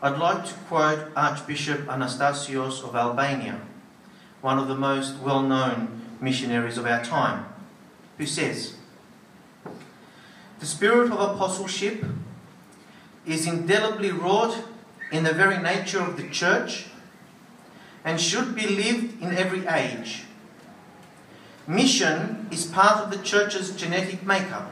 I'd like to quote Archbishop Anastasios of Albania, one of the most well known missionaries of our time, who says, The spirit of apostleship is indelibly wrought in the very nature of the church and should be lived in every age. Mission is part of the church's genetic makeup,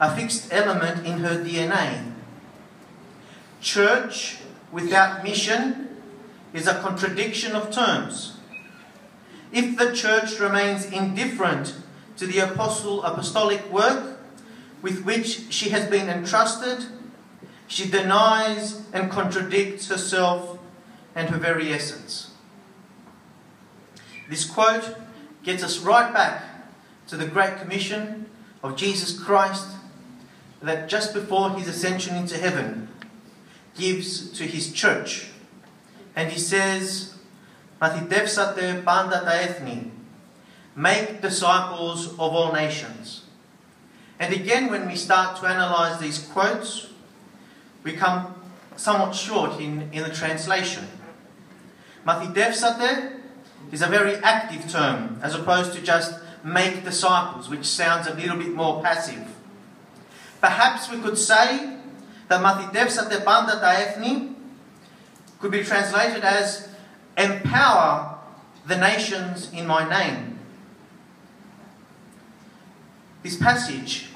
a fixed element in her DNA. Church without mission is a contradiction of terms. If the church remains indifferent to the apostle apostolic work with which she has been entrusted, she denies and contradicts herself and her very essence. This quote gets us right back to the Great Commission of Jesus Christ that just before his ascension into heaven gives to his church. And he says, Μαθητεύσατε πάντα τα έθνη. Make disciples of all nations. And again, when we start to analyze these quotes, we come somewhat short in, in the translation. Μαθητεύσατε is a very active term, as opposed to just make disciples, which sounds a little bit more passive. Perhaps we could say that μαθητεύσατε πάντα τα έθνη could be translated as empower the nations in my name. This passage,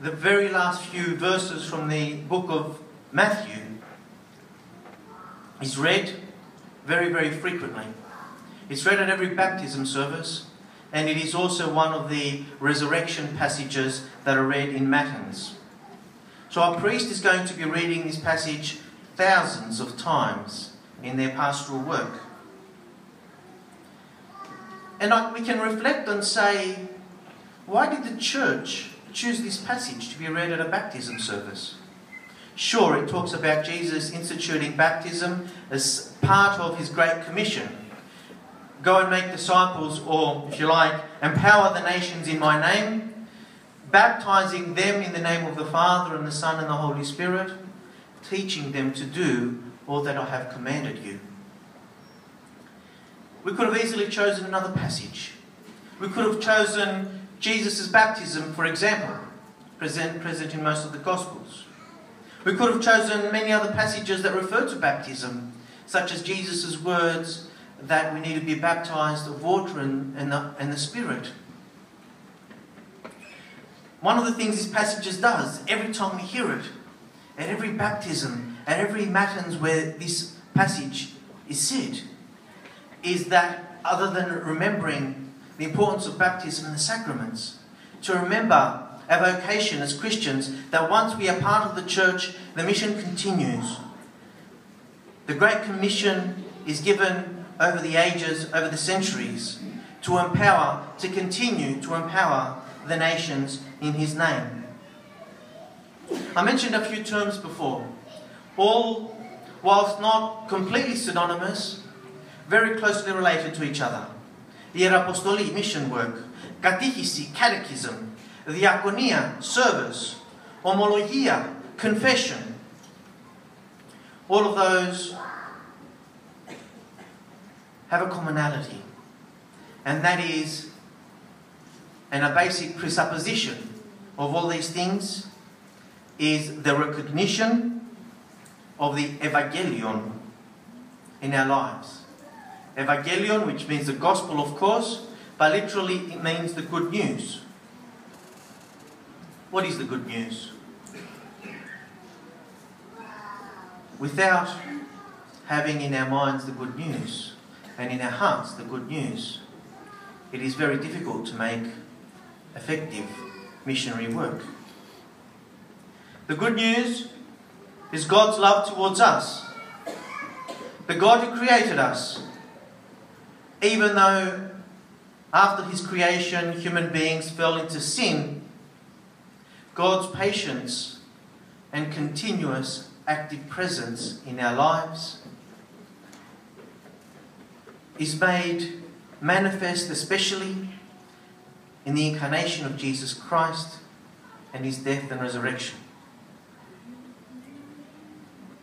the very last few verses from the book of Matthew, is read very, very frequently. It's read at every baptism service, and it is also one of the resurrection passages that are read in Matins. So our priest is going to be reading this passage thousands of times in their pastoral work. And we can reflect and say, why did the church choose this passage to be read at a baptism service? Sure, it talks about Jesus instituting baptism as part of his Great Commission Go and make disciples, or if you like, empower the nations in my name, baptizing them in the name of the Father and the Son and the Holy Spirit, teaching them to do all that I have commanded you. We could have easily chosen another passage. We could have chosen Jesus' baptism, for example, present, present in most of the Gospels. We could have chosen many other passages that refer to baptism, such as Jesus' words, that we need to be baptized of water and, and, the, and the Spirit. One of the things this passage does, every time we hear it, at every baptism, at every matins where this passage is said, is that other than remembering the importance of baptism and the sacraments, to remember our vocation as Christians, that once we are part of the church, the mission continues. The Great Commission is given over the ages, over the centuries, to empower, to continue to empower the nations in His name. I mentioned a few terms before, all, whilst not completely synonymous, very closely related to each other. The Hierapostoli, mission work, katechisi, catechism, diakonia, service, homologia, confession. All of those have a commonality, and that is, and a basic presupposition of all these things is the recognition of the Evangelion in our lives. Evangelion, which means the gospel, of course, but literally it means the good news. What is the good news? Without having in our minds the good news, and in our hearts the good news, it is very difficult to make effective missionary work. The good news is God's love towards us. The God who created us, even though after his creation human beings fell into sin, God's patience and continuous active presence in our lives is made manifest especially in the incarnation of Jesus Christ and his death and resurrection.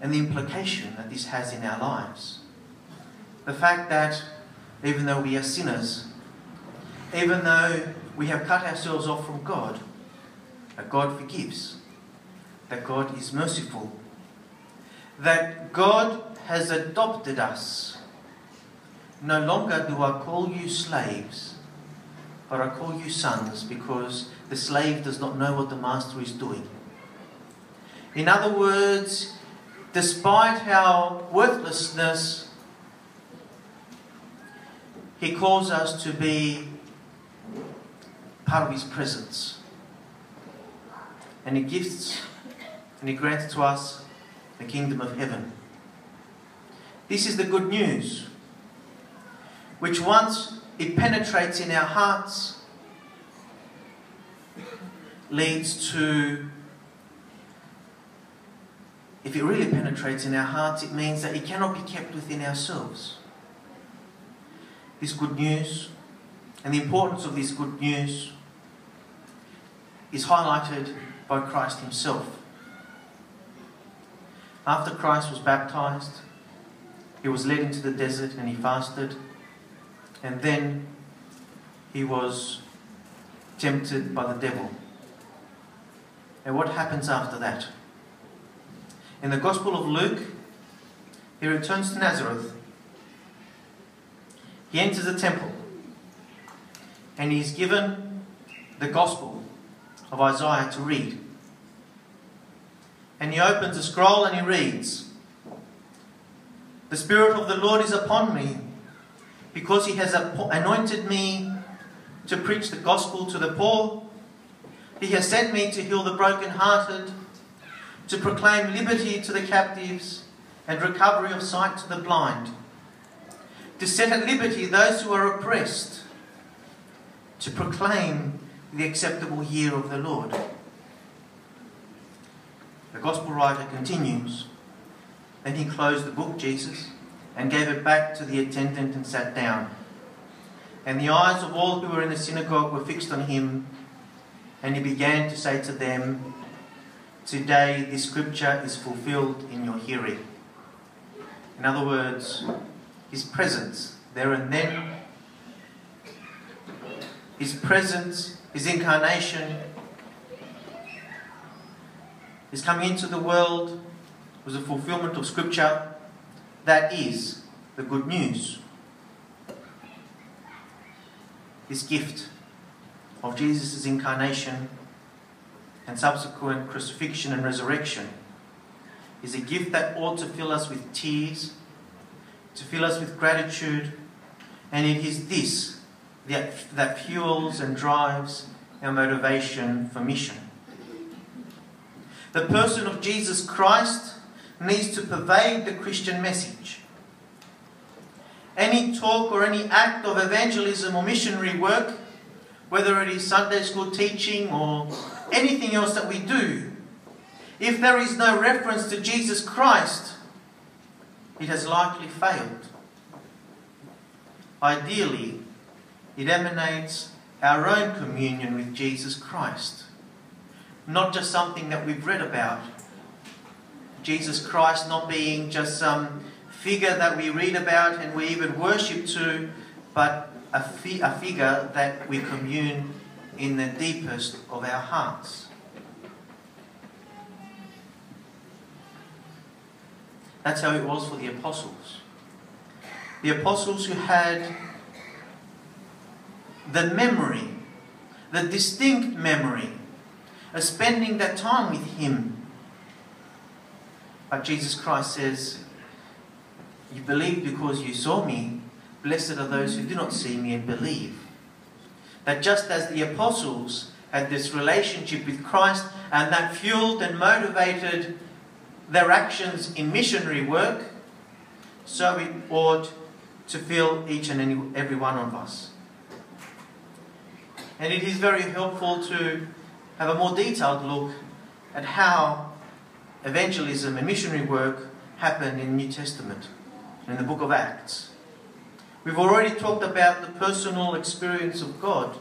and the implication that this has in our lives. The fact that even though we are sinners, even though we have cut ourselves off from God, that God forgives, that God is merciful, that God has adopted us. No longer do I call you slaves, but I call you sons because the slave does not know what the master is doing. In other words, despite our worthlessness, he calls us to be part of his presence. And he gives and he grants to us the kingdom of heaven. This is the good news, which once it penetrates in our hearts, leads to, if it really penetrates in our hearts, it means that it cannot be kept within ourselves. This good news and the importance of this good news is highlighted by Christ Himself. After Christ was baptized, he was led into the desert and he fasted, and then he was tempted by the devil. And what happens after that? In the Gospel of Luke, he returns to Nazareth. He enters the temple and he's given the Gospel of Isaiah to read. And he opens a scroll and he reads The Spirit of the Lord is upon me because he has anointed me to preach the gospel to the poor. He has sent me to heal the brokenhearted, to proclaim liberty to the captives and recovery of sight to the blind, to set at liberty those who are oppressed, to proclaim the acceptable year of the Lord. The Gospel writer continues. Then he closed the book, Jesus, and gave it back to the attendant and sat down. And the eyes of all who were in the synagogue were fixed on him, and he began to say to them, Today this scripture is fulfilled in your hearing. In other words, his presence there and then, his presence, his incarnation, his coming into the world was a fulfillment of scripture that is the good news. This gift of Jesus' incarnation and subsequent crucifixion and resurrection is a gift that ought to fill us with tears, to fill us with gratitude, and it is this that, that fuels and drives our motivation for mission. The person of Jesus Christ needs to pervade the Christian message. Any talk or any act of evangelism or missionary work, whether it is Sunday school teaching or anything else that we do, if there is no reference to Jesus Christ, it has likely failed. Ideally, it emanates our own communion with Jesus Christ, not just something that we've read about Jesus Christ not being just some figure that we read about and we even worship to, but a, fi- a figure that we commune in the deepest of our hearts. That's how it was for the apostles. The apostles who had the memory, the distinct memory of spending that time with Him but Jesus Christ says, You believe because you saw me. Blessed are those who do not see me and believe. That just as the apostles had this relationship with Christ and that fueled and motivated their actions in missionary work, so it ought to fill each and every one of us. And it is very helpful to have a more detailed look at how evangelism and missionary work happened in the New Testament, in the book of Acts. We've already talked about the personal experience of God.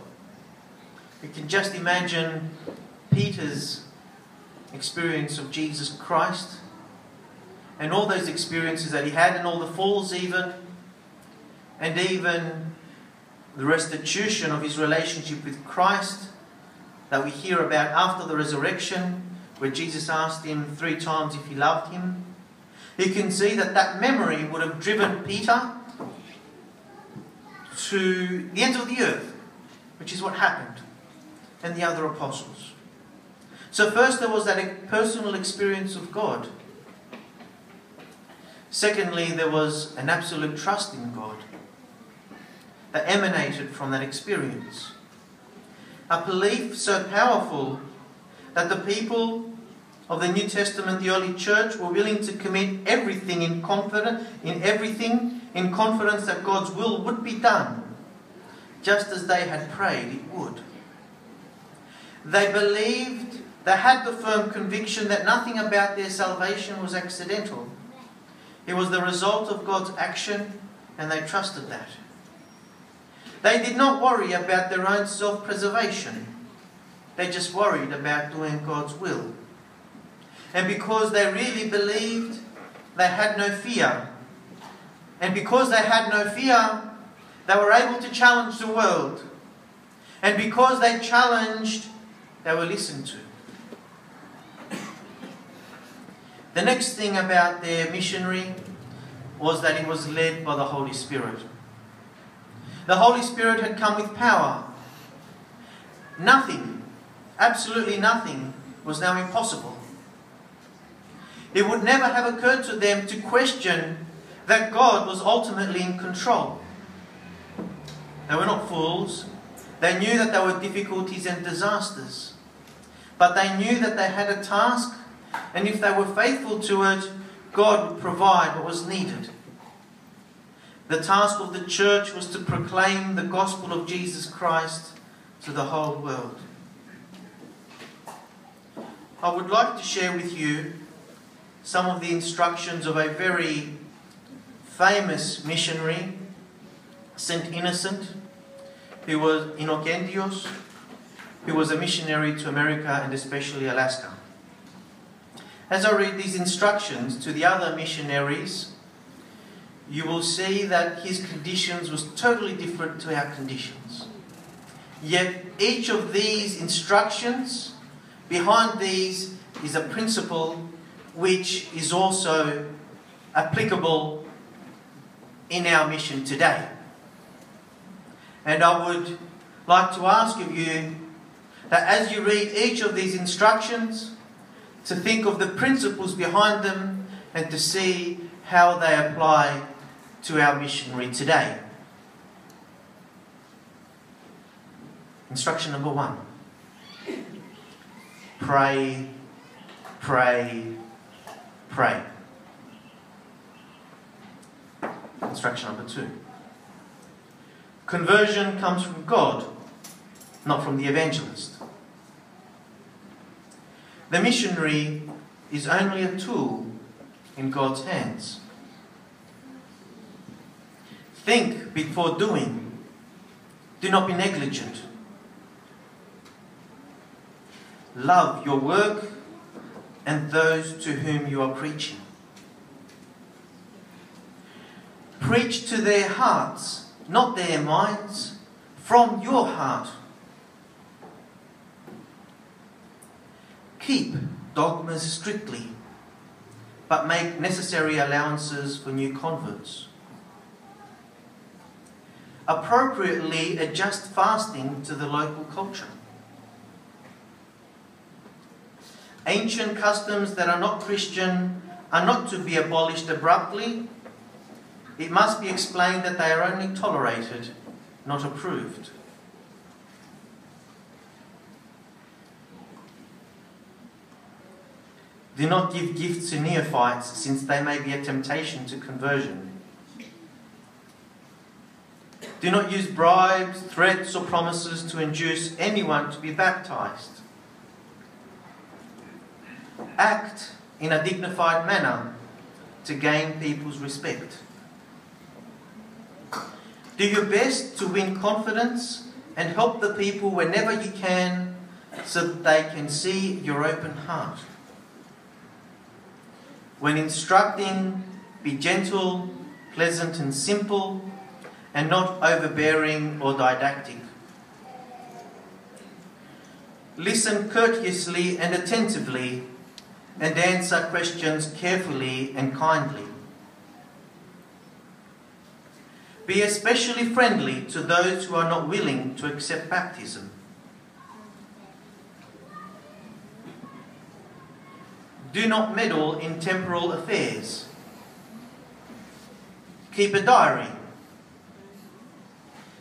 You can just imagine Peter's experience of Jesus Christ and all those experiences that he had, and all the falls, even, and even the restitution of his relationship with Christ that we hear about after the resurrection, where Jesus asked him three times if he loved him. You can see that that memory would have driven Peter to the ends of the earth, which is what happened, and the other apostles. So, first, there was that personal experience of God. Secondly, there was an absolute trust in God that emanated from that experience. A belief so powerful that the people of the New Testament, the early church, were willing to commit everything in confidence, in everything in confidence that God's will would be done, just as they had prayed it would. They believed, they had the firm conviction that nothing about their salvation was accidental. It was the result of God's action, and they trusted that. They did not worry about their own self preservation, they just worried about doing God's will. And because they really believed, they had no fear. And because they had no fear, they were able to challenge the world. And because they challenged, they were listened to. The next thing about their missionary was that he was led by the Holy Spirit. The Holy Spirit had come with power. Nothing, absolutely nothing, was now impossible. It would never have occurred to them to question that God was ultimately in control. They were not fools. They knew that there were difficulties and disasters. But they knew that they had a task, and if they were faithful to it, God would provide what was needed. The task of the church was to proclaim the gospel of Jesus Christ to the whole world. I would like to share with you some of the instructions of a very famous missionary, Saint Innocent, who was Inocentius, who was a missionary to America and especially Alaska. As I read these instructions to the other missionaries, you will see that his conditions was totally different to our conditions. Yet each of these instructions, behind these is a principle which is also applicable in our mission today. And I would like to ask of you that as you read each of these instructions, to think of the principles behind them and to see how they apply to our missionary today. Instruction number one pray, pray, pray. Instruction number two conversion comes from God, not from the evangelist. The missionary is only a tool in God's hands. Think before doing. Do not be negligent. Love your work and those to whom you are preaching. Preach to their hearts, not their minds, from your heart. Keep dogmas strictly, but make necessary allowances for new converts appropriately adjust fasting to the local culture. Ancient customs that are not Christian are not to be abolished abruptly. It must be explained that they are only tolerated, not approved. Do not give gifts to neophytes, since they may be a temptation to conversion. Do not use bribes, threats, or promises to induce anyone to be baptized. Act in a dignified manner to gain people's respect. Do your best to win confidence and help the people whenever you can so that they can see your open heart. When instructing, be gentle, pleasant, and simple, and not overbearing or didactic. Listen courteously and attentively, and answer questions carefully and kindly. Be especially friendly to those who are not willing to accept baptism. Do not meddle in temporal affairs. Keep a diary.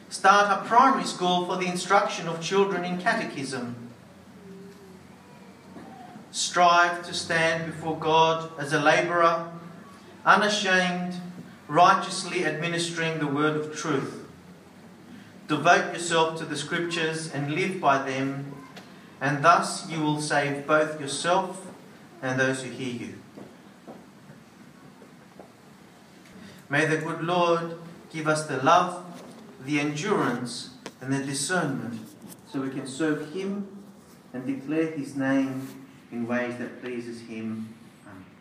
Start a primary school for the instruction of children in catechism. Strive to stand before God as a labourer, unashamed, righteously administering the word of truth. Devote yourself to the scriptures and live by them, and thus you will save both yourself and those who hear you. May the good Lord give us the love, the endurance, and the discernment so we can serve Him and declare His name in ways that pleases Him